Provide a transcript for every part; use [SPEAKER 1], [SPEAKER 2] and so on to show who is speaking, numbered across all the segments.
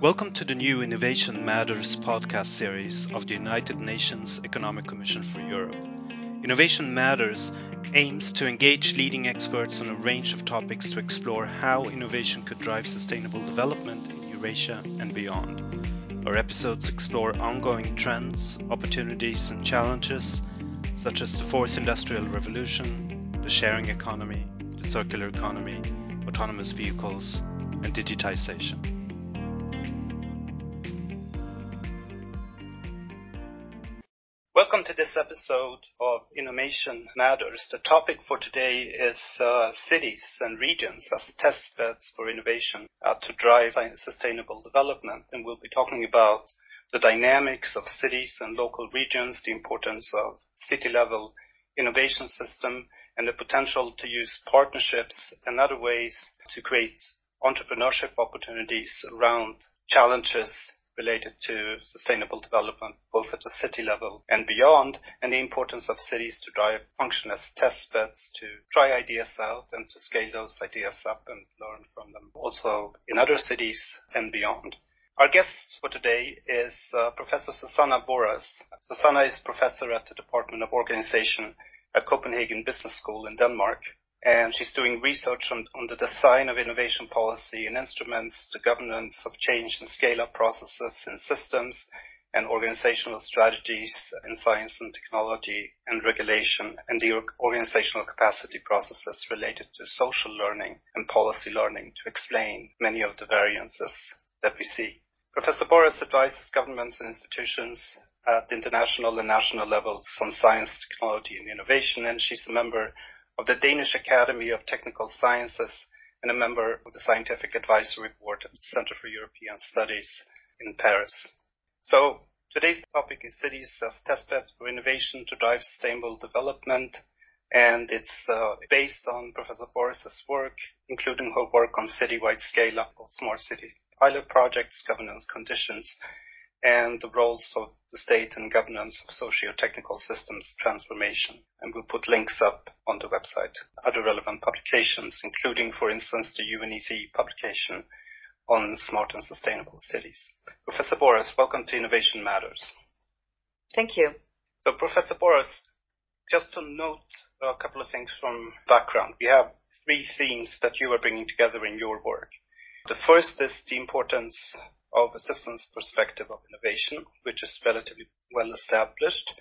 [SPEAKER 1] Welcome to the new Innovation Matters podcast series of the United Nations Economic Commission for Europe. Innovation Matters aims to engage leading experts on a range of topics to explore how innovation could drive sustainable development in Eurasia and beyond. Our episodes explore ongoing trends, opportunities, and challenges, such as the fourth industrial revolution, the sharing economy, the circular economy, autonomous vehicles, and digitization. This episode of Innovation Matters. The topic for today is uh, cities and regions as test beds for innovation uh, to drive sustainable development. And we'll be talking about the dynamics of cities and local regions, the importance of city level innovation system, and the potential to use partnerships and other ways to create entrepreneurship opportunities around challenges related to sustainable development, both at the city level and beyond, and the importance of cities to drive function as test beds to try ideas out and to scale those ideas up and learn from them also in other cities and beyond. Our guest for today is uh, Professor Susana Borrás. Susana is professor at the Department of Organization at Copenhagen Business School in Denmark and she's doing research on, on the design of innovation policy and instruments, the governance of change and scale-up processes and systems, and organizational strategies in science and technology and regulation, and the organizational capacity processes related to social learning and policy learning to explain many of the variances that we see. Professor Borrás advises governments and institutions at international and national levels on science, technology, and innovation, and she's a member of the Danish Academy of Technical Sciences and a member of the Scientific Advisory Board at the Center for European Studies in Paris. So today's topic is cities as testbeds for innovation to drive sustainable development. And it's uh, based on Professor Borrás's work, including her work on citywide scale-up of smart city pilot projects, governance conditions, and the roles of the state and governance of socio-technical systems transformation. And we'll put links up on the website. Other relevant publications, including, for instance, the UNECE publication on smart and sustainable cities. Professor Borrás, welcome to Innovation Matters.
[SPEAKER 2] Thank you.
[SPEAKER 1] So, Professor Borrás, just to note a couple of things from background. We have three themes that you are bringing together in your work. The first is the importance of a systems perspective of innovation, which is relatively well established,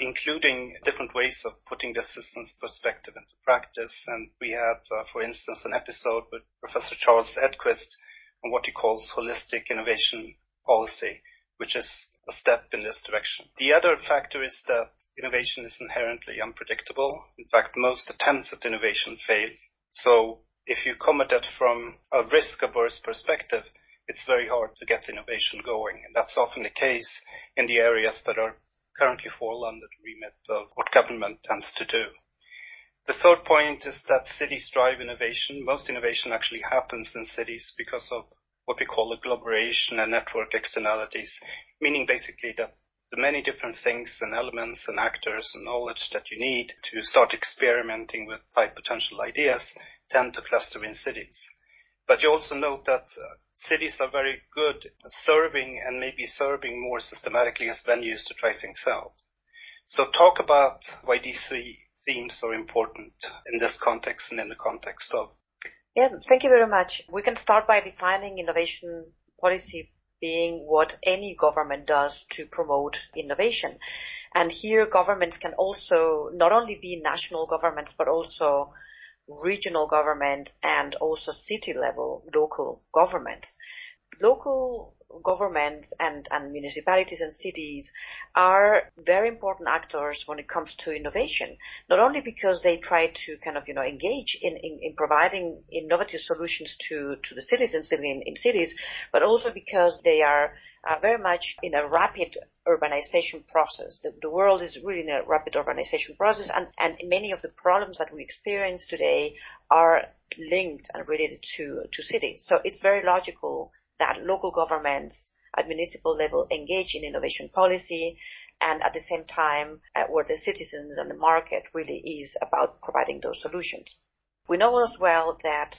[SPEAKER 1] including different ways of putting the systems perspective into practice. And we had, uh, for instance, an episode with Professor Charles Edquist on what he calls holistic innovation policy, which is a step in this direction. The other factor is that innovation is inherently unpredictable. In fact, most attempts at innovation fail. So if you come at it from a risk averse perspective, it's very hard to get innovation going. And that's often the case in the areas that are currently fall under the remit of what government tends to do. The third point is that cities drive innovation. Most innovation actually happens in cities because of what we call agglomeration and network externalities, meaning basically that the many different things and elements and actors and knowledge that you need to start experimenting with high potential ideas tend to cluster in cities. But you also note that cities are very good at serving and maybe serving more systematically as venues to try things out. So talk about why these three themes are important in this context and in the context of.
[SPEAKER 2] Yeah, thank you very much. We can start by defining innovation policy being what any government does to promote innovation. And here governments can also not only be national governments, but also regional government and also city level local governments. Local governments and, and municipalities and cities are very important actors when it comes to innovation. Not only because they try to kind of, you know, engage in, in, in providing innovative solutions to, to the citizens living in, in cities, but also because they are very much in a rapid urbanization process. The, world is really in a rapid urbanization process, and, many of the problems that we experience today are linked and related to, to cities. So it's very logical that local governments at municipal level engage in innovation policy and at the same time uh, where the citizens and the market really is about providing those solutions. We know as well that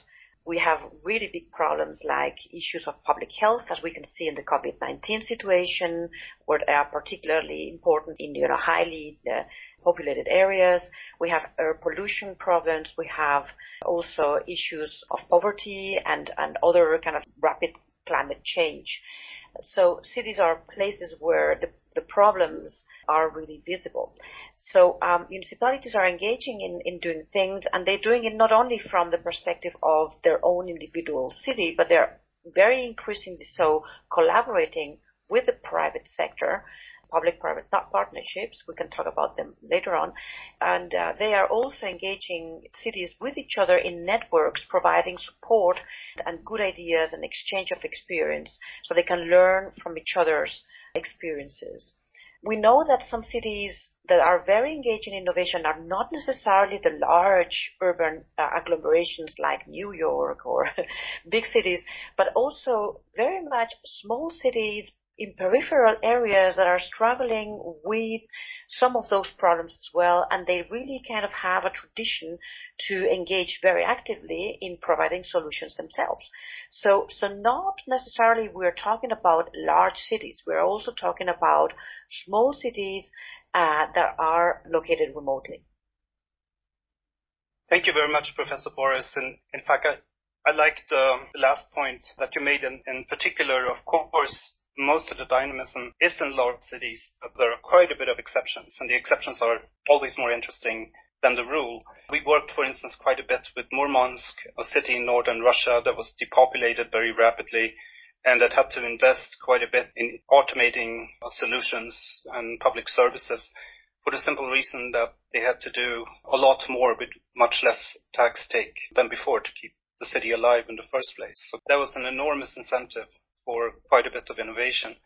[SPEAKER 2] We have really big problems like issues of public health, as we can see in the COVID-19 situation, where they are particularly important in you know, highly uh, populated areas. We have air pollution problems. We have also issues of poverty and, and other kind of rapid climate change. So cities are places where the the problems are really visible. So um, municipalities are engaging in, in doing things, and they're doing it not only from the perspective of their own individual city, but they're very increasingly so collaborating with the private sector, public-private partnerships. We can talk about them later on. And uh, they are also engaging cities with each other in networks, providing support and good ideas and exchange of experience so they can learn from each other's experiences. We know that some cities that are very engaged in innovation are not necessarily the large urban uh, agglomerations like New York or big cities, but also very much small cities in peripheral areas that are struggling with some of those problems as well, and they really kind of have a tradition to engage very actively in providing solutions themselves. So, so not necessarily we're talking about large cities. We're also talking about small cities uh, that are located remotely.
[SPEAKER 1] Thank you very much, Professor Borrás. And in fact, I, I liked the last point that you made in, in particular. Of course, most of the dynamism is in large cities, but there are quite a bit of exceptions, and the exceptions are always more interesting than the rule. We worked, for instance, quite a bit with Murmansk, a city in northern Russia that was depopulated very rapidly and that had to invest quite a bit in automating solutions and public services for the simple reason that they had to do a lot more with much less tax take than before to keep the city alive in the first place. So that was an enormous incentive for quite a bit of innovation.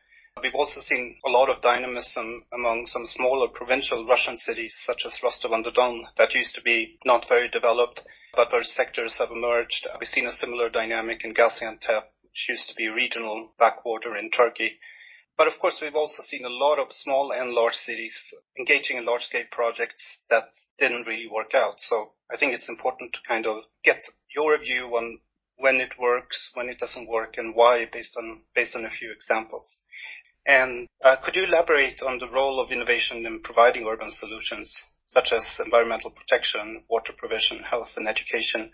[SPEAKER 1] We've also seen a lot of dynamism among some smaller provincial Russian cities, such as Rostov-on-the-Don, that used to be not very developed, but where sectors have emerged. We've seen a similar dynamic in Gaziantep, which used to be regional backwater in Turkey. But of course, we've also seen a lot of small and large cities engaging in large-scale projects that didn't really work out. So I think it's important to kind of get your view on when it works, when it doesn't work, and why, based on based on a few examples. And uh, could you elaborate on the role of innovation in providing urban solutions, such as environmental protection, water provision, health, and education,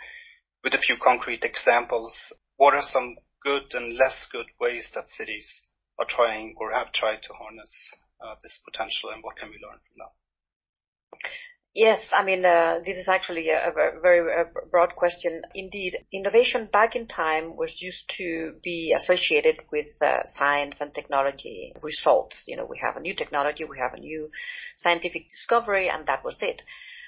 [SPEAKER 1] with a few concrete examples? What are some good and less good ways that cities are trying or have tried to harness uh, this potential, and what can we learn from that?
[SPEAKER 2] Yes, I mean, uh, this is actually a, a very a broad question. Indeed, innovation back in time was used to be associated with uh, science and technology results. You know, we have a new technology, we have a new scientific discovery, and that was it.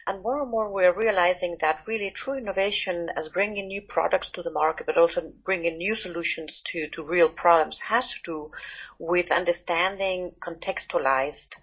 [SPEAKER 2] And more and more we're realizing that really true innovation as bringing new products to the market, but also bringing new solutions to, to real problems has to do with understanding contextualized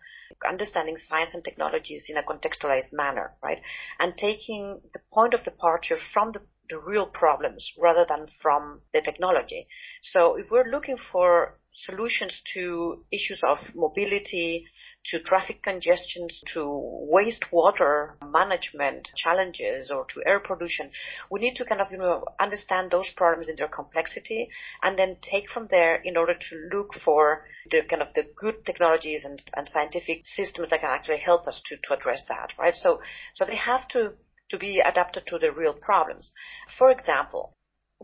[SPEAKER 2] understanding science and technologies in a contextualized manner, right? And taking the point of departure from the, the real problems rather than from the technology. So if we're looking for solutions to issues of mobility, to traffic congestions, to wastewater management challenges, or to air pollution. We need to kind of, you know, understand those problems in their complexity and then take from there in order to look for the kind of the good technologies and, and scientific systems that can actually help us to, to address that, right? So, so they have to, to be adapted to the real problems. For example,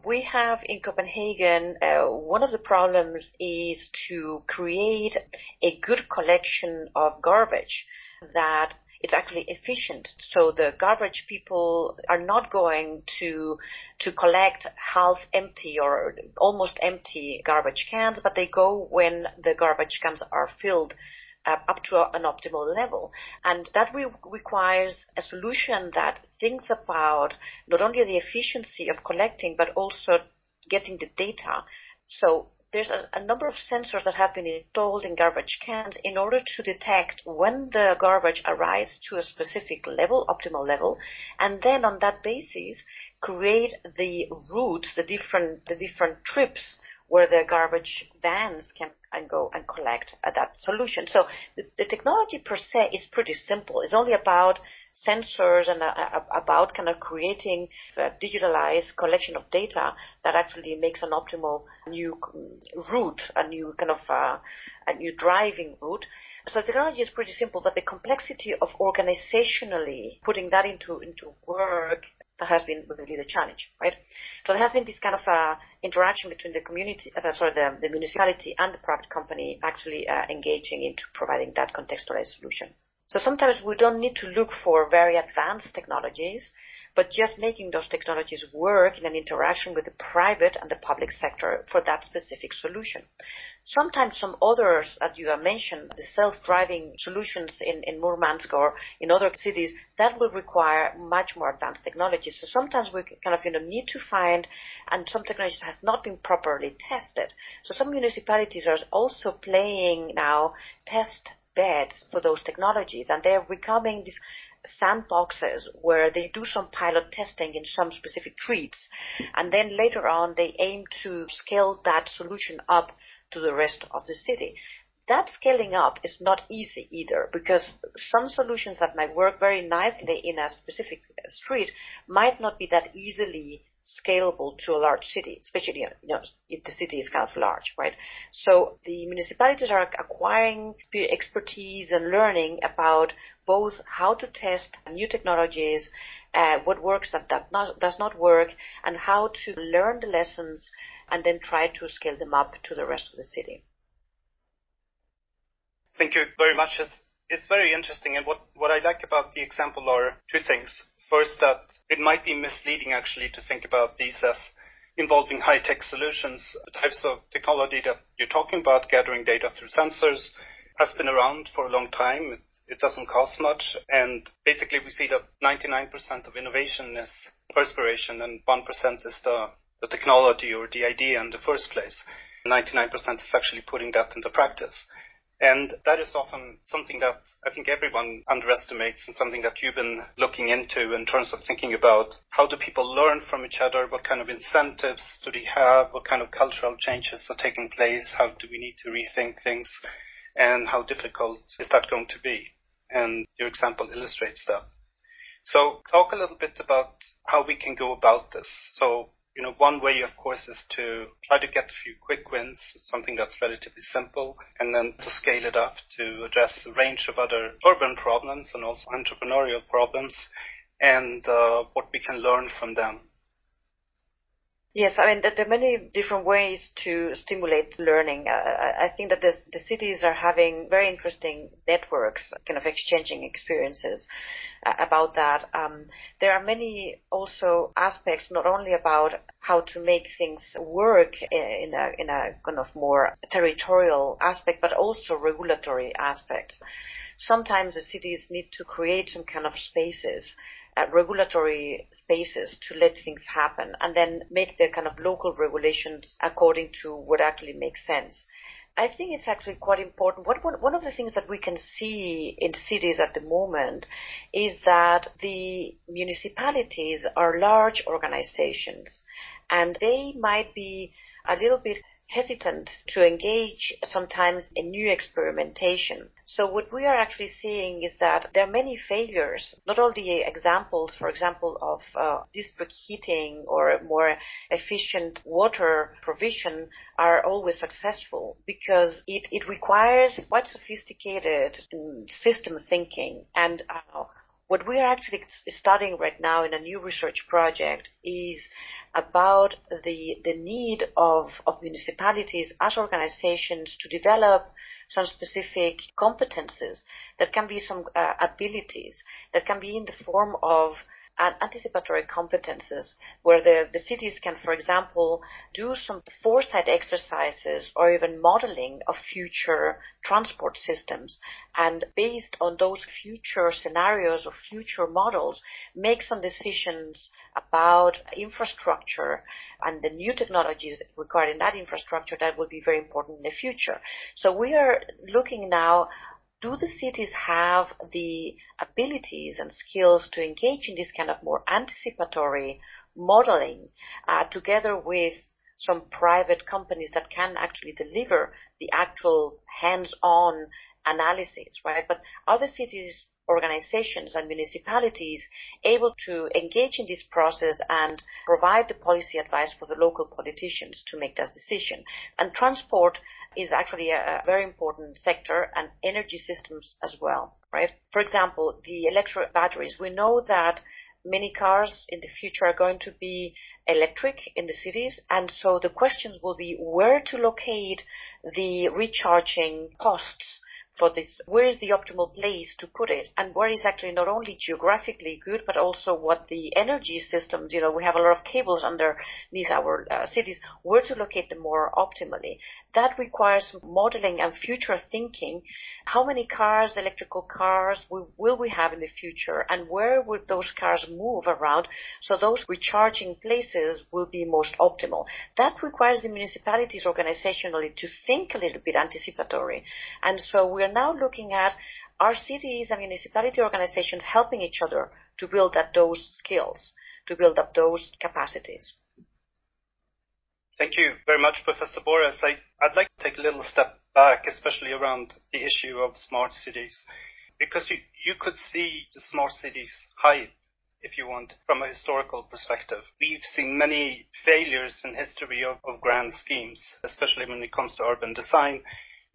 [SPEAKER 2] we have in Copenhagen, uh, one of the problems is to create a good collection of garbage that is actually efficient. So the garbage people are not going to to collect half empty or almost empty garbage cans, but they go when the garbage cans are filled uh, up to an optimal level. And that re- requires a solution that thinks about not only the efficiency of collecting, but also getting the data. So there's a, a, number of sensors that have been installed in garbage cans in order to detect when the garbage arrives to a specific level, optimal level, and then on that basis create the routes, the different, the different trips where the garbage vans can and go and collect uh, that solution. So the, the, technology per se is pretty simple. It's only about sensors and uh, about kind of creating a digitalized collection of data that actually makes an optimal new route, a new kind of uh, a new driving route. So the technology is pretty simple, but the complexity of organizationally putting that into into work that has been really the challenge, right? So there has been this kind of uh, interaction between the community, uh, sorry, the, the municipality and the private company actually uh, engaging into providing that contextualized solution. So sometimes we don't need to look for very advanced technologies but just making those technologies work in an interaction with the private and the public sector for that specific solution. Sometimes some others that you have mentioned, the self-driving solutions in, in Murmansk or in other cities, that will require much more advanced technologies. So sometimes we kind of, you know, need to find, and some technologies has not been properly tested. So some municipalities are also playing now test beds for those technologies and they're becoming this sandboxes where they do some pilot testing in some specific treats, and then later on they aim to scale that solution up to the rest of the city. That scaling up is not easy either because some solutions that might work very nicely in a specific street might not be that easily scalable to a large city, especially you know, if the city is kind of large, right? So the municipalities are acquiring expertise and learning about both how to test new technologies, uh, what works that, that not, does not work, and how to learn the lessons and then try to scale them up to the rest of the city.
[SPEAKER 1] Thank you very much. It's, it's very interesting. And what, what I like about the example are two things. First, that it might be misleading actually to think about these as involving high-tech solutions. The types of technology that you're talking about, gathering data through sensors, has been around for a long time. It, doesn't cost much. And basically we see that 99% of innovation is perspiration and 1% is the, the technology or the idea in the first place. 99% is actually putting that into practice. And that is often something that I think everyone underestimates and something that you've been looking into in terms of thinking about how do people learn from each other? What kind of incentives do they have? What kind of cultural changes are taking place? How do we need to rethink things? And how difficult is that going to be? And your example illustrates that. So talk a little bit about how we can go about this. So you know, one way, of course, is to try to get a few quick wins, something that's relatively simple, and then to scale it up to address a range of other urban problems and also entrepreneurial problems, and uh, what we can learn from them.
[SPEAKER 2] Yes, I mean, there are many different ways to stimulate learning. I think that this, the cities are having very interesting networks, kind of exchanging experiences uh, about that. Um, there are many also aspects, not only about how to make things work in a, in a kind of more territorial aspect, but also regulatory aspects. Sometimes the cities need to create some kind of spaces uh, regulatory spaces to let things happen and then make the kind of local regulations according to what actually makes sense. I think it's actually quite important. What, one, one of the things that we can see in cities at the moment is that the municipalities are large organizations and they might be a little bit hesitant to engage sometimes in new experimentation. So what we are actually seeing is that there are many failures. Not all the examples, for example, of uh, district heating or more efficient water provision are always successful because it, it requires quite sophisticated um, system thinking and uh, what we are actually studying right now in a new research project is about the, the need of, of municipalities as organizations to develop some specific competences that can be some uh, abilities that can be in the form of and anticipatory competences where the, the cities can, for example, do some foresight exercises or even modeling of future transport systems. And based on those future scenarios or future models, make some decisions about infrastructure and the new technologies regarding that infrastructure that will be very important in the future. So we are looking now do the cities have the abilities and skills to engage in this kind of more anticipatory modeling uh, together with some private companies that can actually deliver the actual hands-on analysis, right? But are the cities organizations and municipalities able to engage in this process and provide the policy advice for the local politicians to make that decision. And transport is actually a very important sector and energy systems as well, right? For example, the electric batteries. We know that many cars in the future are going to be electric in the cities. And so the questions will be where to locate the recharging posts for this, where is the optimal place to put it and where is actually not only geographically good, but also what the energy systems, you know, we have a lot of cables underneath our uh, cities, where to locate them more optimally. That requires modeling and future thinking. How many cars, electrical cars, will, we have in the future and where would those cars move around so those recharging places will be most optimal. That requires the municipalities organizationally to think a little bit anticipatory. And so we are now looking at our cities and municipality organizations helping each other to build up those skills, to build up those capacities.
[SPEAKER 1] Thank you very much, Professor Borrás. I, I'd like to take a little step back, especially around the issue of smart cities, because you, you could see the smart cities hype, if you want, from a historical perspective. We've seen many failures in history of, of grand schemes, especially when it comes to urban design.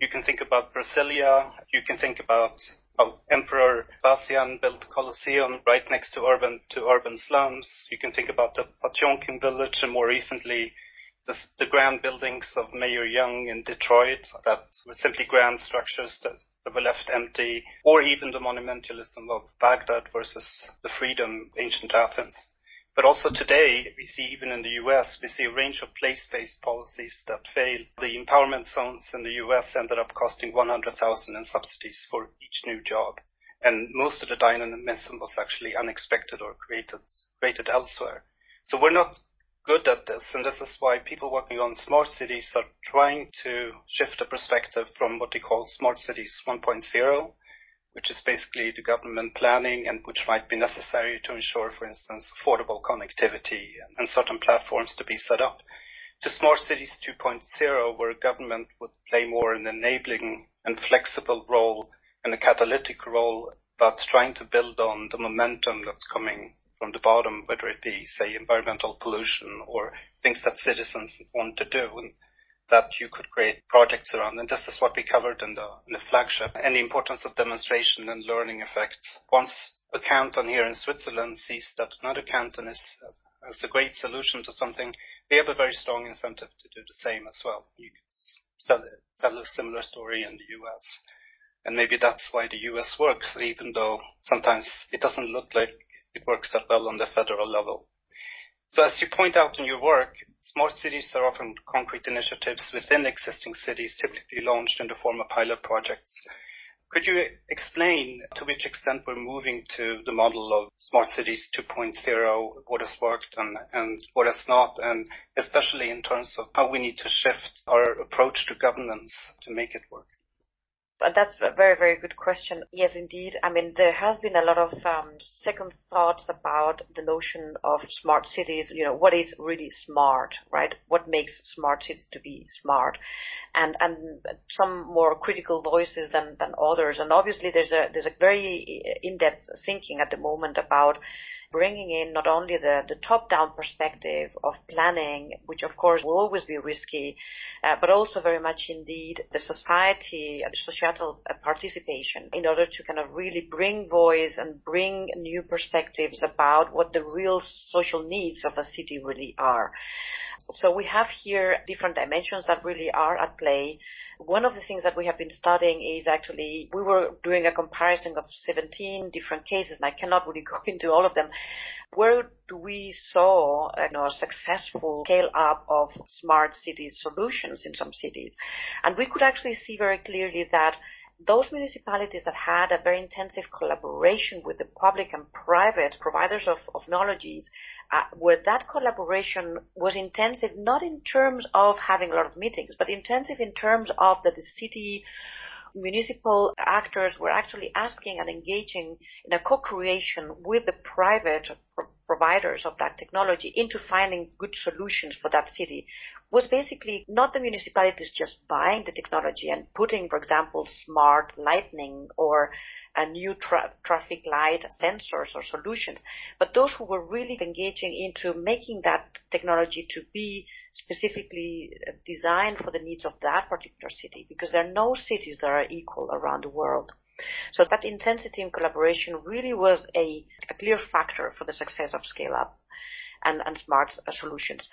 [SPEAKER 1] You can think about Brasilia. You can think about how Emperor Vespasian built Colosseum right next to urban to urban slums. You can think about the Potemkin village, and more recently, the, the grand buildings of Mayor Young in Detroit that were simply grand structures that, that were left empty, or even the monumentalism of Baghdad versus the freedom ancient Athens. But also today, we see even in the US, we see a range of place-based policies that fail. The empowerment zones in the US ended up costing 100,000 in subsidies for each new job. And most of the dynamism was actually unexpected or created, created elsewhere. So we're not good at this, and this is why people working on smart cities are trying to shift the perspective from what they call smart cities 1.0 which is basically the government planning and which might be necessary to ensure, for instance, affordable connectivity and certain platforms to be set up, to Smart Cities 2.0, where government would play more an enabling and flexible role and a catalytic role, but trying to build on the momentum that's coming from the bottom, whether it be, say, environmental pollution or things that citizens want to do. That you could create projects around. And this is what we covered in the, flagship and the importance of demonstration and learning effects. Once a canton here in Switzerland sees that another canton is, a great solution to something, they have a very strong incentive to do the same as well. You can tell a similar story in the US. And maybe that's why the US works, even though sometimes it doesn't look like it works that well on the federal level. So as you point out in your work, smart cities are often concrete initiatives within existing cities, typically launched in the form of pilot projects. Could you explain to which extent we're moving to the model of smart cities 2.0, what has worked and, and what has not, and especially in terms of how we need to shift our approach to governance to make it work?
[SPEAKER 2] That's a very, very good question. Yes, indeed. I mean, there has been a lot of um, second thoughts about the notion of smart cities. You know, what is really smart, right? What makes smart cities to be smart? And and some more critical voices than than others. And obviously, there's a there's a very in-depth thinking at the moment about bringing in not only the, the top-down perspective of planning, which of course will always be risky, uh, but also very much indeed the society, the societal uh, participation in order to kind of really bring voice and bring new perspectives about what the real social needs of a city really are. So we have here different dimensions that really are at play. One of the things that we have been studying is actually, we were doing a comparison of 17 different cases, and I cannot really go into all of them. Where do we saw uh, you know, a successful scale up of smart city solutions in some cities? And we could actually see very clearly that those municipalities that had a very intensive collaboration with the public and private providers of, of knowledges, uh, where that collaboration was intensive, not in terms of having a lot of meetings, but intensive in terms of that the city municipal actors were actually asking and engaging in a co-creation with the private providers of that technology into finding good solutions for that city was basically not the municipalities just buying the technology and putting, for example, smart lighting or a new tra- traffic light sensors or solutions, but those who were really engaging into making that technology to be specifically designed for the needs of that particular city, because there are no cities that are equal around the world. So that intensity and collaboration really was a, a clear factor for the success of Scale Up and, and smart solutions.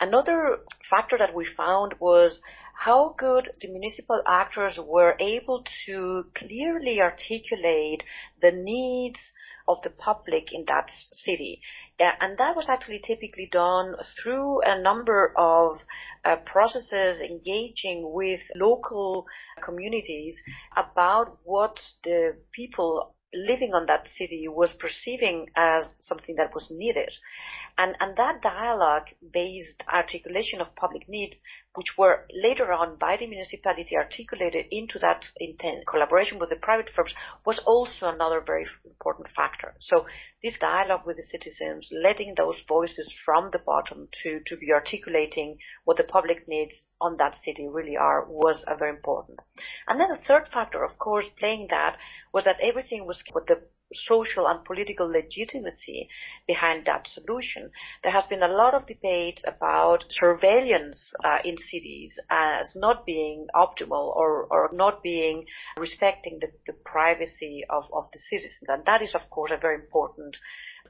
[SPEAKER 2] Another factor that we found was how good the municipal actors were able to clearly articulate the needs of the public in that city. Yeah, and that was actually typically done through a number of uh, processes engaging with local communities about what the people living on that city was perceiving as something that was needed. And, and that dialogue based articulation of public needs, which were later on by the municipality articulated into that intent, collaboration with the private firms, was also another very important factor. So this dialogue with the citizens, letting those voices from the bottom to, to be articulating what the public needs on that city really are, was a very important. And then the third factor, of course, playing that was that everything was with the social and political legitimacy behind that solution. There has been a lot of debate about surveillance uh, in cities as not being optimal or, or not being respecting the, the privacy of, of the citizens. And that is, of course, a very important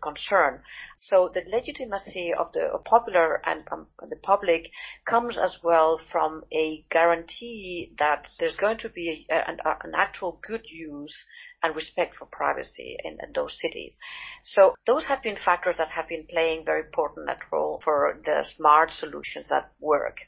[SPEAKER 2] concern. So the legitimacy of the popular and um, the public comes as well from a guarantee that there's going to be a, an, an, actual good use and respect for privacy in, in, those cities. So those have been factors that have been playing very important role for the smart solutions that work.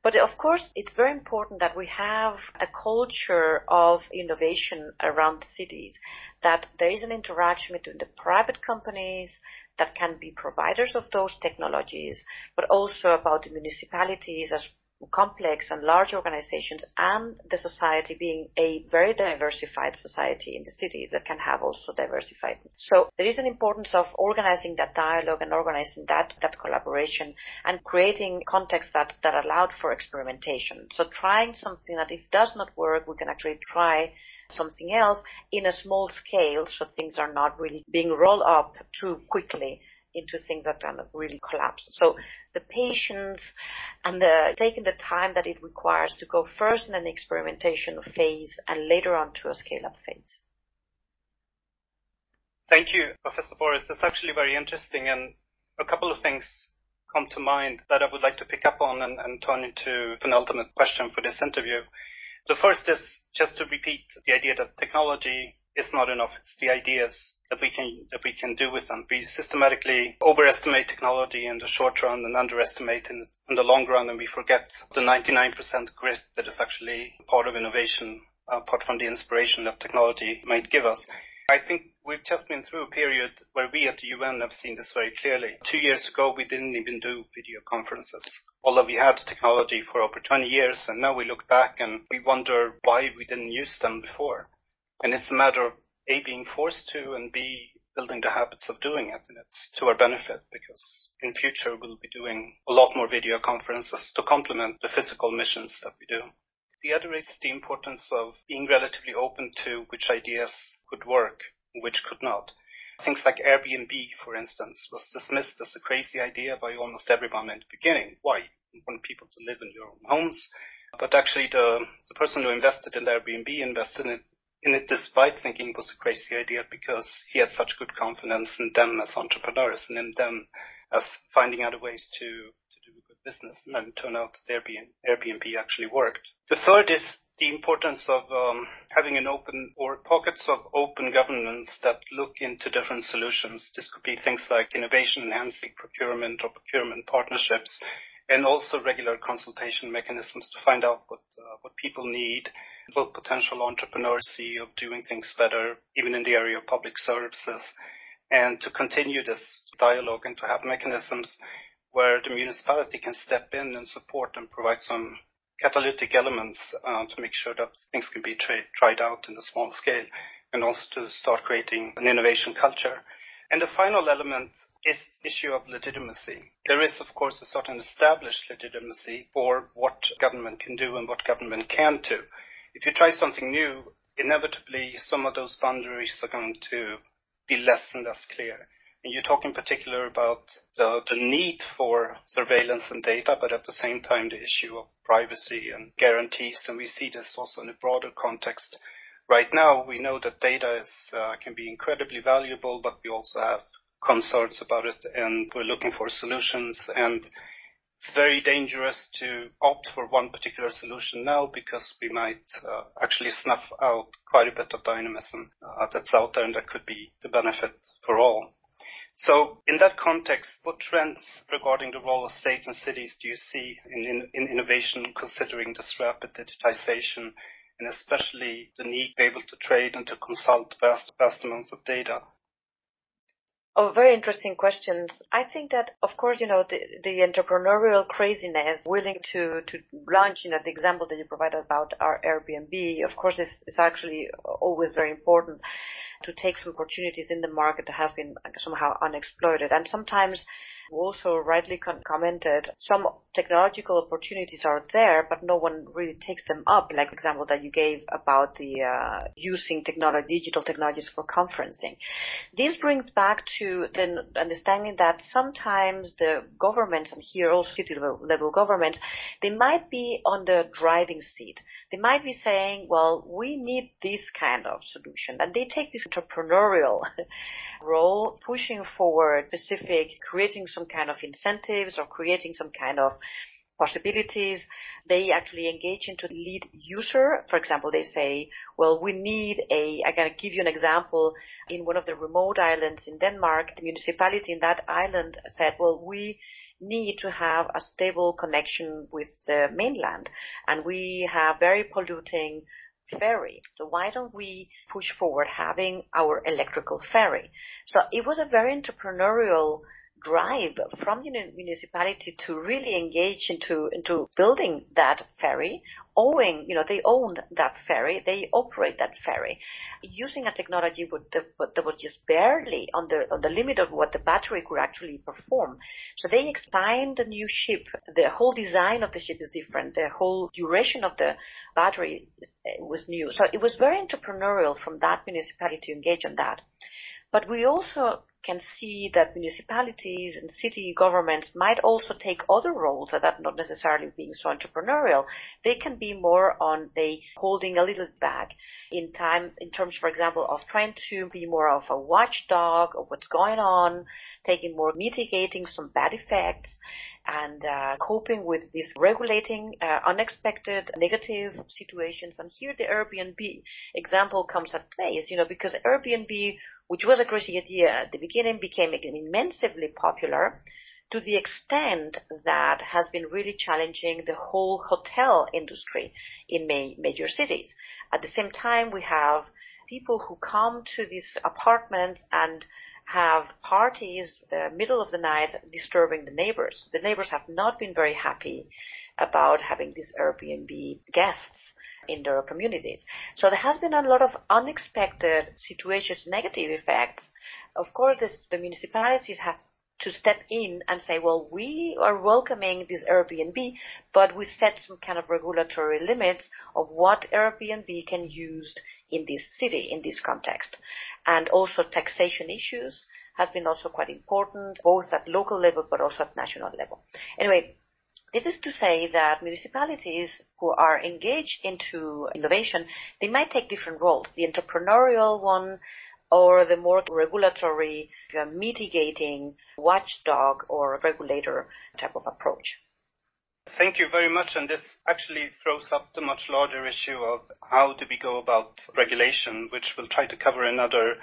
[SPEAKER 2] But of course, it's very important that we have a culture of innovation around the cities, that there is an interaction between the private companies that can be providers of those technologies, but also about the municipalities as complex and large organizations and the society being a very diversified society in the cities that can have also diversified. So there is an importance of organizing that dialogue and organizing that, that collaboration and creating context that, that allowed for experimentation. So trying something that if does not work, we can actually try something else in a small scale so things are not really being rolled up too quickly into things that of really collapse. So the patience and the taking the time that it requires to go first in an experimentation phase and later on to a scale up phase.
[SPEAKER 1] Thank you, Professor Borrás. That's actually very interesting and a couple of things come to mind that I would like to pick up on and, and turn into an ultimate question for this interview. The first is just to repeat the idea that technology is not enough. It's the ideas that we can that we can do with them. We systematically overestimate technology in the short run and underestimate in, in the long run, and we forget the 99% grit that is actually part of innovation, apart from the inspiration that technology might give us. I think we've just been through a period where we at the UN have seen this very clearly. Two years ago, we didn't even do video conferences. Although we had technology for over 20 years, and now we look back and we wonder why we didn't use them before. And it's a matter of A, being forced to, and B, building the habits of doing it. And it's to our benefit because in future we'll be doing a lot more video conferences to complement the physical missions that we do. The other is the importance of being relatively open to which ideas could work, which could not. Things like Airbnb, for instance, was dismissed as a crazy idea by almost everyone in the beginning. Why? You want people to live in your own homes. But actually the, the person who invested in Airbnb invested in in it despite thinking it was a crazy idea because he had such good confidence in them as entrepreneurs and in them as finding other ways to, to do a good business. And then it turned out that Airbnb, Airbnb actually worked. The third is the importance of um, having an open or pockets of open governance that look into different solutions. This could be things like innovation enhancing procurement or procurement partnerships and also regular consultation mechanisms to find out what uh, what people need, what potential entrepreneurs see of doing things better, even in the area of public services, and to continue this dialogue and to have mechanisms where the municipality can step in and support and provide some catalytic elements uh, to make sure that things can be tra- tried out in a small scale and also to start creating an innovation culture. And the final element is the issue of legitimacy. There is, of course, a certain established legitimacy for what government can do and what government can't do. If you try something new, inevitably some of those boundaries are going to be less and less clear. And you talk in particular about the, the need for surveillance and data, but at the same time the issue of privacy and guarantees. And we see this also in a broader context Right now, we know that data uh, can be incredibly valuable, but we also have concerns about it, and we're looking for solutions. And It's very dangerous to opt for one particular solution now because we might uh, actually snuff out quite a bit of dynamism uh, that's out there, and that could be the benefit for all. So, In that context, what trends regarding the role of states and cities do you see in innovation, considering this rapid digitization and especially the need to be able to trade and to consult vast, vast amounts of data?
[SPEAKER 2] Oh, very interesting questions. I think that, of course, you know, the, the entrepreneurial craziness, willing to, to launch, you know, the example that you provided about our Airbnb, of course, is, is actually always very important to take some opportunities in the market that have been somehow unexploited. And sometimes also rightly commented, some technological opportunities are there, but no one really takes them up. Like the example that you gave about the uh, using technology, digital technologies for conferencing. This brings back to the understanding that sometimes the governments, and here also city level governments, they might be on the driving seat. They might be saying, well, we need this kind of solution. And they take this entrepreneurial role, pushing forward specific, creating some kind of incentives or creating some kind of possibilities. They actually engage into the lead user. For example, they say, well, we need a, I'm going to give you an example. In one of the remote islands in Denmark, the municipality in that island said, well, we need to have a stable connection with the mainland and we have very polluting ferry. So why don't we push forward having our electrical ferry? So it was a very entrepreneurial drive from the municipality to really engage into into building that ferry owing you know they own that ferry they operate that ferry. Using a technology that was just barely on the on the limit of what the battery could actually perform. So they expand the new ship. The whole design of the ship is different. The whole duration of the battery was new. So it was very entrepreneurial from that municipality to engage on that. But we also can see that municipalities and city governments might also take other roles that are not necessarily being so entrepreneurial. They can be more on the holding a little back in time, in terms, for example, of trying to be more of a watchdog of what's going on, taking more mitigating some bad effects, and uh, coping with this regulating uh, unexpected negative situations. And here the Airbnb example comes at place, you know, because Airbnb which was a crazy idea at the beginning, became immensely popular to the extent that has been really challenging the whole hotel industry in major cities. At the same time, we have people who come to these apartments and have parties uh, middle of the night disturbing the neighbors. The neighbors have not been very happy about having these Airbnb guests in their communities. So there has been a lot of unexpected situations, negative effects. Of course, this, the municipalities have to step in and say, well, we are welcoming this Airbnb, but we set some kind of regulatory limits of what Airbnb can use in this city, in this context. And also taxation issues has been also quite important, both at local level but also at national level. Anyway, this is to say that municipalities who are engaged into innovation, they might take different roles. The entrepreneurial one or the more regulatory, uh, mitigating watchdog or regulator type of approach.
[SPEAKER 1] Thank you very much. And this actually throws up the much larger issue of how do we go about regulation, which we'll try to cover in other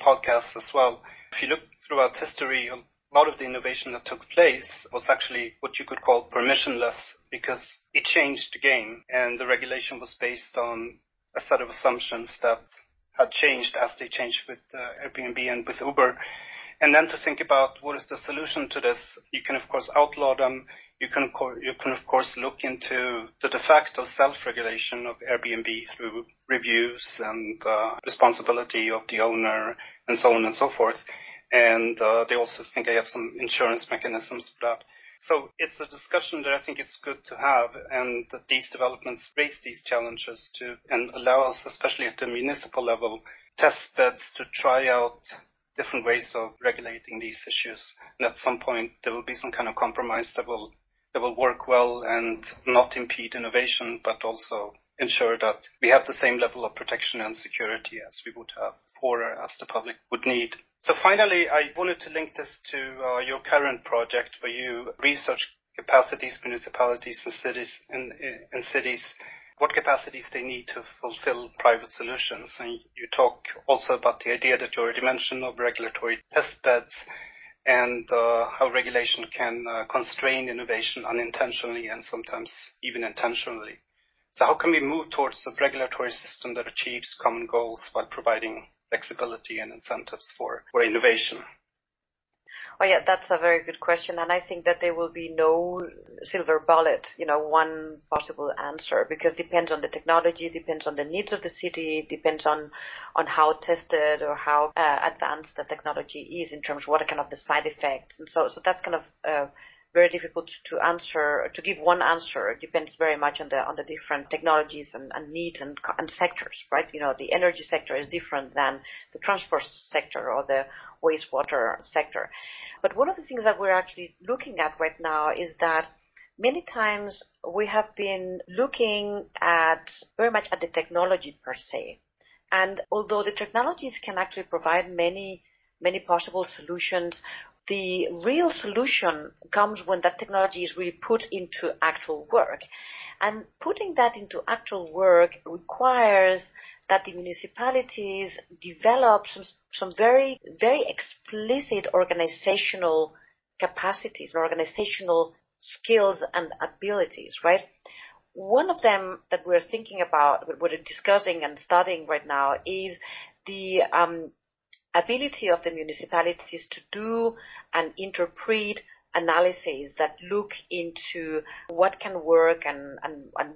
[SPEAKER 1] podcasts as well. If you look throughout history, a lot of the innovation that took place was actually what you could call permissionless because it changed the game and the regulation was based on a set of assumptions that had changed as they changed with uh, Airbnb and with Uber. And then to think about what is the solution to this, you can of course outlaw them. You can, you can of course look into the de facto self-regulation of Airbnb through reviews and uh, responsibility of the owner and so on and so forth. And uh, they also think they have some insurance mechanisms for that. So it's a discussion that I think it's good to have, and that these developments raise these challenges to and allow us, especially at the municipal level, test beds to try out different ways of regulating these issues. And at some point, there will be some kind of compromise that will that will work well and not impede innovation, but also ensure that we have the same level of protection and security as we would have for as the public would need. So finally, I wanted to link this to uh, your current project where you research capacities, municipalities and cities what capacities they need to fulfill private solutions. And you talk also about the idea that you already mentioned of regulatory test beds and uh, how regulation can uh, constrain innovation unintentionally and sometimes even intentionally. So how can we move towards a regulatory system that achieves common goals while providing flexibility and incentives for, innovation?
[SPEAKER 2] Oh yeah, that's a very good question, and I think that there will be no silver bullet, you know, one possible answer because it depends on the technology, depends on the needs of the city, depends on on how tested or how uh, advanced the technology is in terms of what kind of the side effects, and so so that's kind of uh, very difficult to answer, to give one answer. It depends very much on the, on the different technologies and, and needs and, and sectors, right? You know, the energy sector is different than the transport sector or the wastewater sector. But one of the things that we're actually looking at right now is that many times we have been looking at very much at the technology per se. And although the technologies can actually provide many many possible solutions the real solution comes when that technology is really put into actual work. And putting that into actual work requires that the municipalities develop some, some very, very explicit organizational capacities, and organizational skills and abilities, right? One of them that we're thinking about, we're discussing and studying right now is the um, ability of the municipalities to do and interpret analyses that look into what can work and, and, and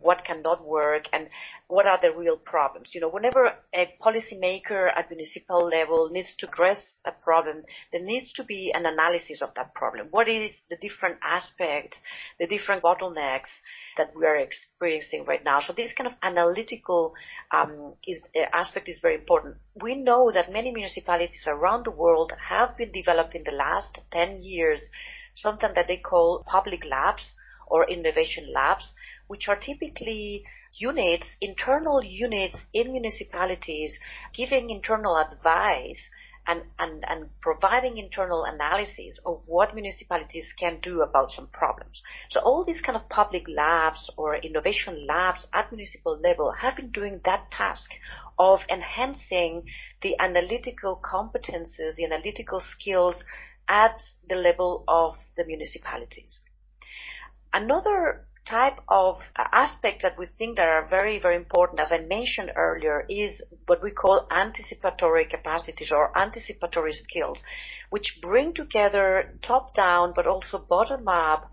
[SPEAKER 2] what cannot work and what are the real problems. You know, whenever a policymaker at municipal level needs to address a problem, there needs to be an analysis of that problem. What is the different aspects, the different bottlenecks that we are experiencing right now? So this kind of analytical um, is, uh, aspect is very important. We know that many municipalities around the world have been developed in the last 10 years something that they call public labs or innovation labs, which are typically units, internal units in municipalities giving internal advice and, and, and providing internal analysis of what municipalities can do about some problems. So all these kind of public labs or innovation labs at municipal level have been doing that task of enhancing the analytical competences, the analytical skills at the level of the municipalities. Another type of uh, aspect that we think that are very, very important, as I mentioned earlier, is what we call anticipatory capacities or anticipatory skills, which bring together top-down but also bottom-up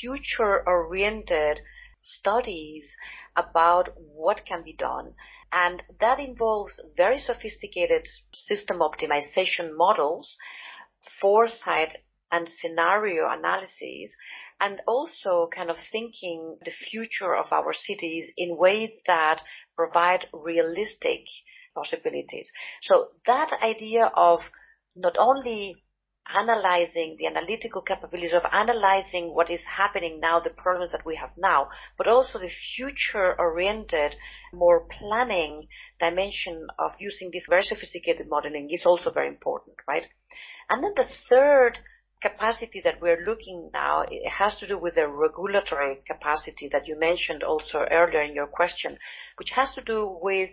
[SPEAKER 2] future-oriented studies about what can be done. And that involves very sophisticated system optimization models, foresight and scenario analyses and also kind of thinking the future of our cities in ways that provide realistic possibilities. So that idea of not only analyzing the analytical capabilities of analyzing what is happening now, the problems that we have now, but also the future oriented, more planning dimension of using this very sophisticated modeling is also very important, right? And then the third capacity that we're looking now it has to do with the regulatory capacity that you mentioned also earlier in your question, which has to do with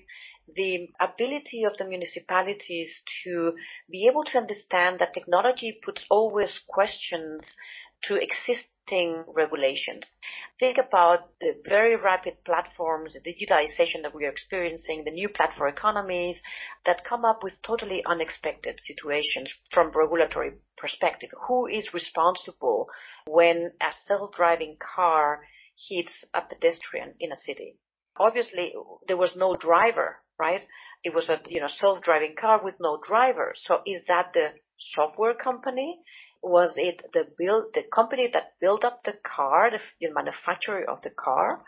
[SPEAKER 2] the ability of the municipalities to be able to understand that technology puts always questions to existing regulations. Think about the very rapid platforms, the digitalization that we are experiencing, the new platform economies that come up with totally unexpected situations from regulatory perspective. Who is responsible when a self-driving car hits a pedestrian in a city? Obviously, there was no driver right? It was a you know self-driving car with no driver. So is that the software company? Was it the build the company that built up the car, the, the manufacturer of the car?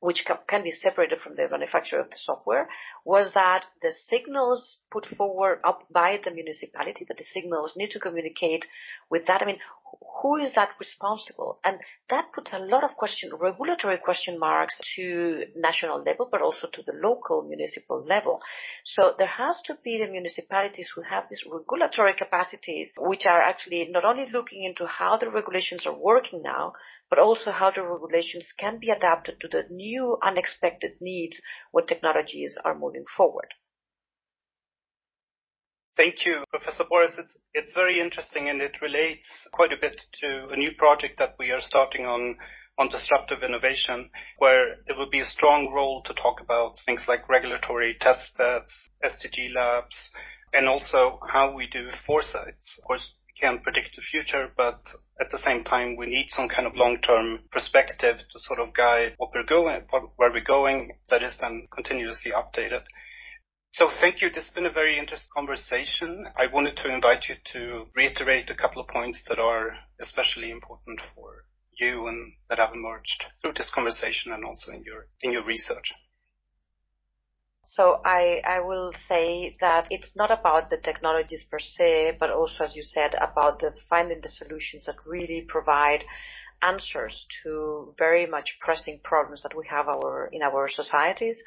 [SPEAKER 2] which can be separated from the manufacturer of the software, was that the signals put forward up by the municipality, that the signals need to communicate with that. I mean, who is that responsible? And that puts a lot of question, regulatory question marks to national level, but also to the local municipal level. So there has to be the municipalities who have these regulatory capacities, which are actually not only looking into how the regulations are working now, but also how the regulations can be adapted to the new unexpected needs when technologies are moving forward.
[SPEAKER 1] Thank you, Professor Borrás. It's, it's very interesting and it relates quite a bit to a new project that we are starting on on disruptive innovation, where there will be a strong role to talk about things like regulatory test beds, SDG labs, and also how we do foresights. Of course, we can't predict the future, but at the same time, we need some kind of long-term perspective to sort of guide what we're going, where we're going, that is then continuously updated. So thank you. This has been a very interesting conversation. I wanted to invite you to reiterate a couple of points that are especially important for you and that have emerged through this conversation and also in your in your research.
[SPEAKER 2] So I, will say that it's not about the technologies per se, but also, as you said, about the finding the solutions that really provide answers to very much pressing problems that we have in our societies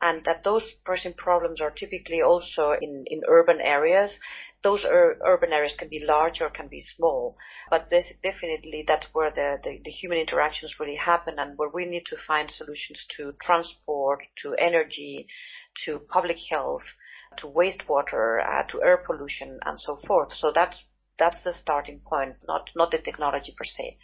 [SPEAKER 2] and that those pressing problems are typically also in, in urban areas. Those ur- urban areas can be large or can be small, but this, definitely that's where the, the, the human interactions really happen and where we need to find solutions to transport, to energy, to public health, to wastewater, uh, to air pollution, and so forth. So that's that's the starting point, not not the technology per se.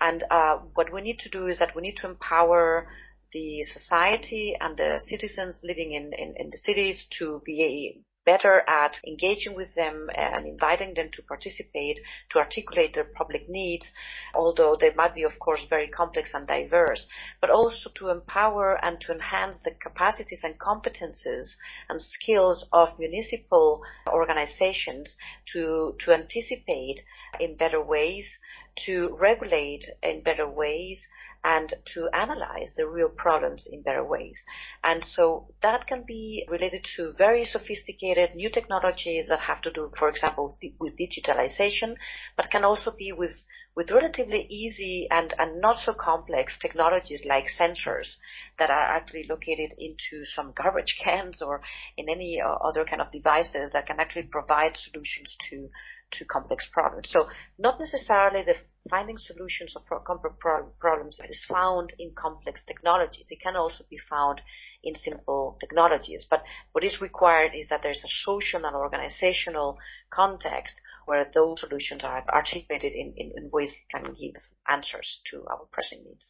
[SPEAKER 2] And uh, what we need to do is that we need to empower the society and the citizens living in, in, in the cities to be better at engaging with them and inviting them to participate, to articulate their public needs, although they might be, of course, very complex and diverse, but also to empower and to enhance the capacities and competences and skills of municipal organizations to, to anticipate in better ways, to regulate in better ways, and to analyze the real problems in better ways. And so that can be related to very sophisticated new technologies that have to do, for example, with digitalization, but can also be with with relatively easy and, and not so complex technologies like sensors that are actually located into some garbage cans or in any uh, other kind of devices that can actually provide solutions to to complex problems. So not necessarily the finding solutions of complex problems is found in complex technologies. It can also be found in simple technologies. But what is required is that there's a social and organizational context where those solutions are articulated in, in, in ways that can give answers to our pressing needs.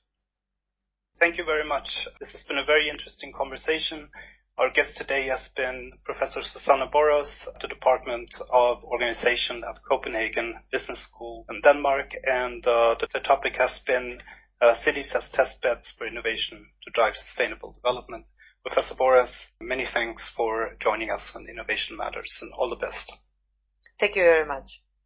[SPEAKER 1] Thank you very much. This has been a very interesting conversation. Our guest today has been Professor Susana Borrás at the Department of Organization at Copenhagen Business School in Denmark, and uh, the, the, topic has been uh, cities as test beds for innovation to drive sustainable development. Professor Borrás, many thanks for joining us on Innovation Matters, and all the best.
[SPEAKER 2] Thank you very much.